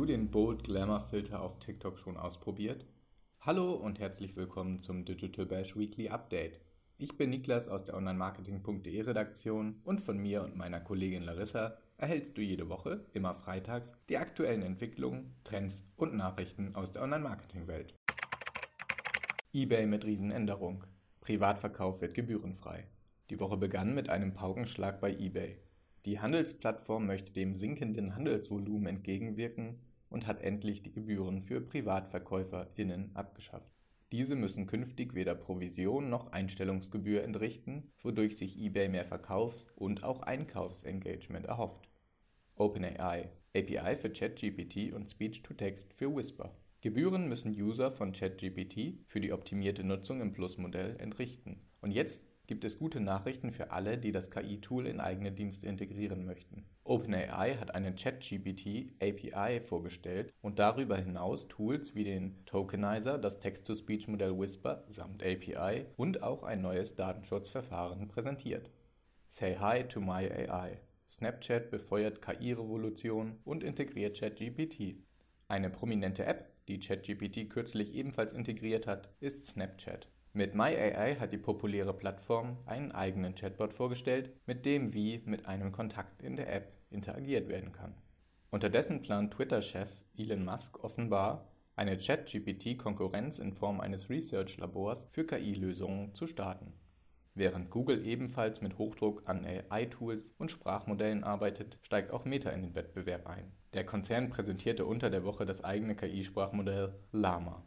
du den Bold Glamour Filter auf TikTok schon ausprobiert? Hallo und herzlich willkommen zum Digital Bash Weekly Update. Ich bin Niklas aus der Online-Marketing.de Redaktion und von mir und meiner Kollegin Larissa erhältst du jede Woche, immer freitags, die aktuellen Entwicklungen, Trends und Nachrichten aus der Online-Marketing-Welt. eBay mit Riesenänderung. Privatverkauf wird gebührenfrei. Die Woche begann mit einem Paukenschlag bei eBay. Die Handelsplattform möchte dem sinkenden Handelsvolumen entgegenwirken und hat endlich die Gebühren für PrivatverkäuferInnen abgeschafft. Diese müssen künftig weder Provision noch Einstellungsgebühr entrichten, wodurch sich eBay mehr Verkaufs- und auch Einkaufsengagement erhofft. OpenAI API für ChatGPT und Speech-to-Text für Whisper. Gebühren müssen User von ChatGPT für die optimierte Nutzung im Plus-Modell entrichten. Und jetzt gibt es gute Nachrichten für alle, die das KI-Tool in eigene Dienste integrieren möchten. OpenAI hat eine ChatGPT API vorgestellt und darüber hinaus Tools wie den Tokenizer, das Text-to-Speech-Modell Whisper samt API und auch ein neues Datenschutzverfahren präsentiert. Say Hi to My AI. Snapchat befeuert KI-Revolution und integriert ChatGPT. Eine prominente App, die ChatGPT kürzlich ebenfalls integriert hat, ist Snapchat. Mit MyAI hat die populäre Plattform einen eigenen Chatbot vorgestellt, mit dem wie mit einem Kontakt in der App interagiert werden kann. Unterdessen plant Twitter-Chef Elon Musk offenbar, eine Chat-GPT-Konkurrenz in Form eines Research-Labors für KI-Lösungen zu starten. Während Google ebenfalls mit Hochdruck an AI-Tools und Sprachmodellen arbeitet, steigt auch Meta in den Wettbewerb ein. Der Konzern präsentierte unter der Woche das eigene KI-Sprachmodell Llama.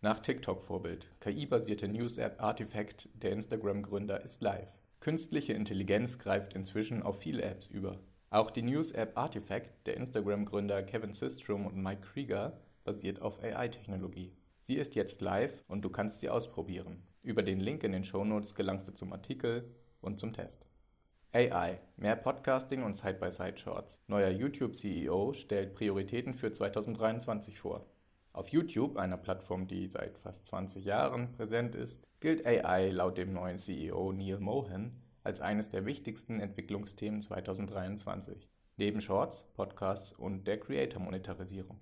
Nach TikTok-Vorbild. KI-basierte News-App Artifact der Instagram-Gründer ist live. Künstliche Intelligenz greift inzwischen auf viele Apps über. Auch die News-App Artifact der Instagram-Gründer Kevin Systrom und Mike Krieger basiert auf AI-Technologie. Sie ist jetzt live und du kannst sie ausprobieren. Über den Link in den Shownotes gelangst du zum Artikel und zum Test. AI, mehr Podcasting und Side-by-Side-Shorts. Neuer YouTube-CEO stellt Prioritäten für 2023 vor. Auf YouTube, einer Plattform, die seit fast 20 Jahren präsent ist, gilt AI laut dem neuen CEO Neil Mohan als eines der wichtigsten Entwicklungsthemen 2023, neben Shorts, Podcasts und der Creator-Monetarisierung.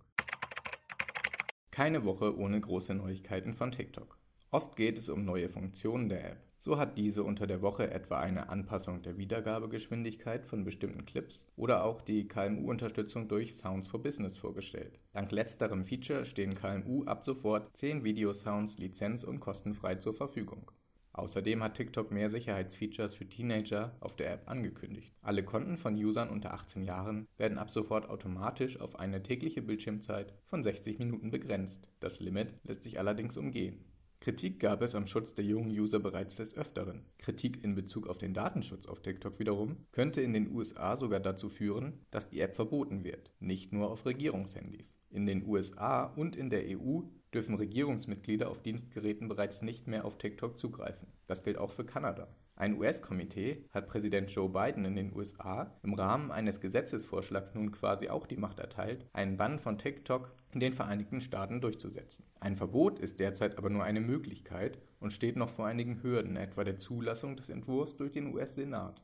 Keine Woche ohne große Neuigkeiten von TikTok. Oft geht es um neue Funktionen der App. So hat diese unter der Woche etwa eine Anpassung der Wiedergabegeschwindigkeit von bestimmten Clips oder auch die KMU-Unterstützung durch Sounds for Business vorgestellt. Dank letzterem Feature stehen KMU ab sofort 10 Videosounds lizenz- und kostenfrei zur Verfügung. Außerdem hat TikTok mehr Sicherheitsfeatures für Teenager auf der App angekündigt. Alle Konten von Usern unter 18 Jahren werden ab sofort automatisch auf eine tägliche Bildschirmzeit von 60 Minuten begrenzt. Das Limit lässt sich allerdings umgehen. Kritik gab es am Schutz der jungen User bereits des Öfteren. Kritik in Bezug auf den Datenschutz auf TikTok wiederum könnte in den USA sogar dazu führen, dass die App verboten wird, nicht nur auf Regierungshandys. In den USA und in der EU dürfen Regierungsmitglieder auf Dienstgeräten bereits nicht mehr auf TikTok zugreifen. Das gilt auch für Kanada. Ein US-Komitee hat Präsident Joe Biden in den USA im Rahmen eines Gesetzesvorschlags nun quasi auch die Macht erteilt, einen Bann von TikTok in den Vereinigten Staaten durchzusetzen. Ein Verbot ist derzeit aber nur eine Möglichkeit und steht noch vor einigen Hürden, etwa der Zulassung des Entwurfs durch den US-Senat.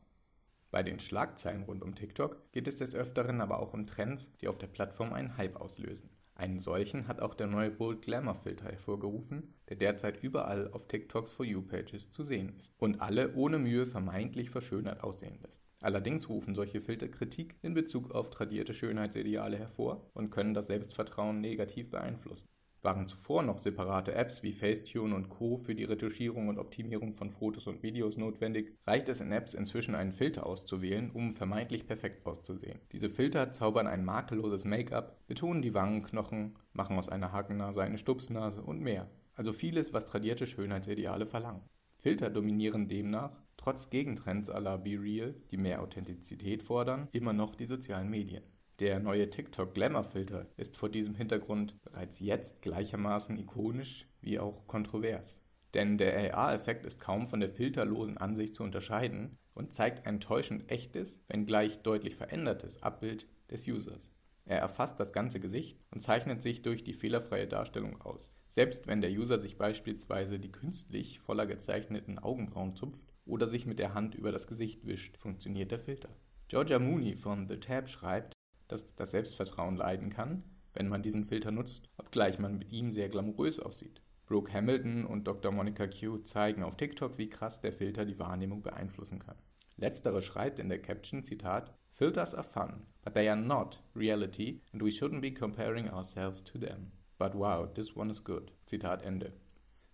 Bei den Schlagzeilen rund um TikTok geht es des Öfteren aber auch um Trends, die auf der Plattform einen Hype auslösen. Einen solchen hat auch der neue Bold Glamour Filter hervorgerufen, der derzeit überall auf TikToks For You Pages zu sehen ist und alle ohne Mühe vermeintlich verschönert aussehen lässt. Allerdings rufen solche Filter Kritik in Bezug auf tradierte Schönheitsideale hervor und können das Selbstvertrauen negativ beeinflussen. Waren zuvor noch separate Apps wie Facetune und Co. für die Retuschierung und Optimierung von Fotos und Videos notwendig, reicht es in Apps inzwischen einen Filter auszuwählen, um vermeintlich perfekt auszusehen. Diese Filter zaubern ein makelloses Make-up, betonen die Wangenknochen, machen aus einer Hakennase eine Stupsnase und mehr. Also vieles, was tradierte Schönheitsideale verlangen. Filter dominieren demnach, trotz Gegentrends à la Be Real, die mehr Authentizität fordern, immer noch die sozialen Medien. Der neue TikTok Glamour Filter ist vor diesem Hintergrund bereits jetzt gleichermaßen ikonisch wie auch kontrovers. Denn der AR-Effekt ist kaum von der filterlosen Ansicht zu unterscheiden und zeigt ein täuschend echtes, wenngleich deutlich verändertes Abbild des Users. Er erfasst das ganze Gesicht und zeichnet sich durch die fehlerfreie Darstellung aus. Selbst wenn der User sich beispielsweise die künstlich voller gezeichneten Augenbrauen zupft oder sich mit der Hand über das Gesicht wischt, funktioniert der Filter. Georgia Mooney von The Tab schreibt, dass das Selbstvertrauen leiden kann, wenn man diesen Filter nutzt, obgleich man mit ihm sehr glamourös aussieht. Brooke Hamilton und Dr. Monica Q zeigen auf TikTok, wie krass der Filter die Wahrnehmung beeinflussen kann. Letztere schreibt in der Caption, Zitat, Filters are fun, but they are not reality and we shouldn't be comparing ourselves to them. But wow, this one is good. Zitat Ende.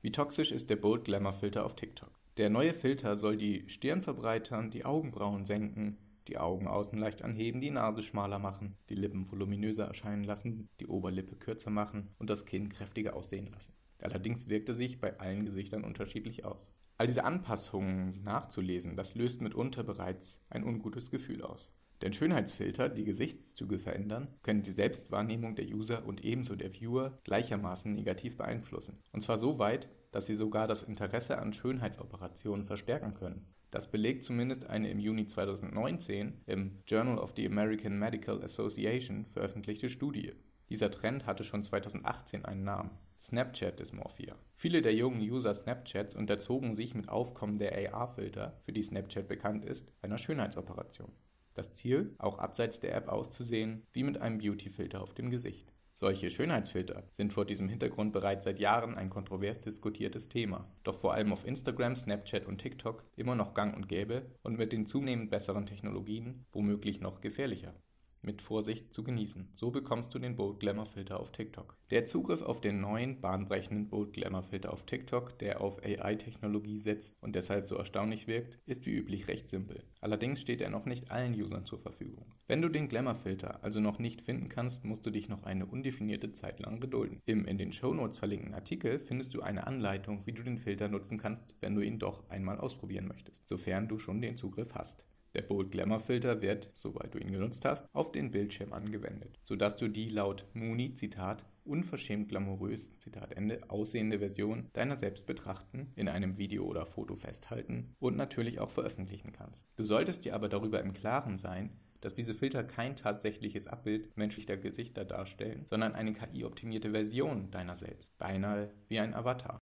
Wie toxisch ist der Bold Glamour Filter auf TikTok? Der neue Filter soll die Stirn verbreitern, die Augenbrauen senken, die Augen außen leicht anheben, die Nase schmaler machen, die Lippen voluminöser erscheinen lassen, die Oberlippe kürzer machen und das Kinn kräftiger aussehen lassen. Allerdings wirkt er sich bei allen Gesichtern unterschiedlich aus. All diese Anpassungen nachzulesen, das löst mitunter bereits ein ungutes Gefühl aus. Denn Schönheitsfilter, die Gesichtszüge verändern, können die Selbstwahrnehmung der User und ebenso der Viewer gleichermaßen negativ beeinflussen. Und zwar so weit, dass sie sogar das Interesse an Schönheitsoperationen verstärken können. Das belegt zumindest eine im Juni 2019 im Journal of the American Medical Association veröffentlichte Studie. Dieser Trend hatte schon 2018 einen Namen. Snapchat-Dysmorphia. Viele der jungen User Snapchats unterzogen sich mit Aufkommen der AR-Filter, für die Snapchat bekannt ist, einer Schönheitsoperation. Das Ziel, auch abseits der App auszusehen, wie mit einem Beauty-Filter auf dem Gesicht. Solche Schönheitsfilter sind vor diesem Hintergrund bereits seit Jahren ein kontrovers diskutiertes Thema, doch vor allem auf Instagram, Snapchat und TikTok immer noch gang und gäbe und mit den zunehmend besseren Technologien womöglich noch gefährlicher mit Vorsicht zu genießen. So bekommst du den Bold Glamour Filter auf TikTok. Der Zugriff auf den neuen bahnbrechenden Bold Glamour Filter auf TikTok, der auf AI-Technologie setzt und deshalb so erstaunlich wirkt, ist wie üblich recht simpel. Allerdings steht er noch nicht allen Usern zur Verfügung. Wenn du den Glamour Filter also noch nicht finden kannst, musst du dich noch eine undefinierte Zeit lang gedulden. Im in den Shownotes verlinkten Artikel findest du eine Anleitung, wie du den Filter nutzen kannst, wenn du ihn doch einmal ausprobieren möchtest, sofern du schon den Zugriff hast. Der Bold Glamour Filter wird, soweit du ihn genutzt hast, auf den Bildschirm angewendet, sodass du die laut Mooney, Zitat, unverschämt glamourös, Zitat Ende, aussehende Version deiner selbst betrachten, in einem Video oder Foto festhalten und natürlich auch veröffentlichen kannst. Du solltest dir aber darüber im Klaren sein, dass diese Filter kein tatsächliches Abbild menschlicher Gesichter darstellen, sondern eine KI-optimierte Version deiner selbst, beinahe wie ein Avatar.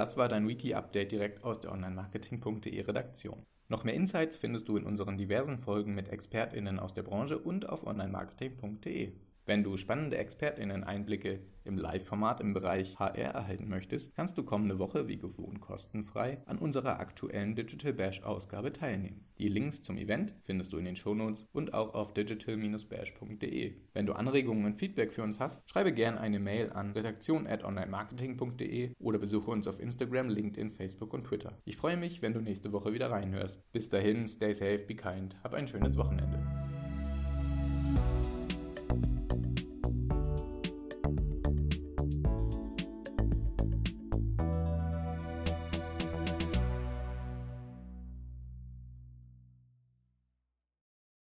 Das war dein Weekly Update direkt aus der Online-Marketing.de Redaktion. Noch mehr Insights findest du in unseren diversen Folgen mit ExpertInnen aus der Branche und auf Online-Marketing.de. Wenn du spannende ExpertInnen-Einblicke im Live-Format im Bereich HR erhalten möchtest, kannst du kommende Woche wie gewohnt kostenfrei an unserer aktuellen Digital Bash-Ausgabe teilnehmen. Die Links zum Event findest du in den Shownotes und auch auf digital-bash.de. Wenn du Anregungen und Feedback für uns hast, schreibe gerne eine Mail an redaktion.onlinemarketing.de oder besuche uns auf Instagram, LinkedIn, Facebook und Twitter. Ich freue mich, wenn du nächste Woche wieder reinhörst. Bis dahin, stay safe, be kind, hab ein schönes Wochenende.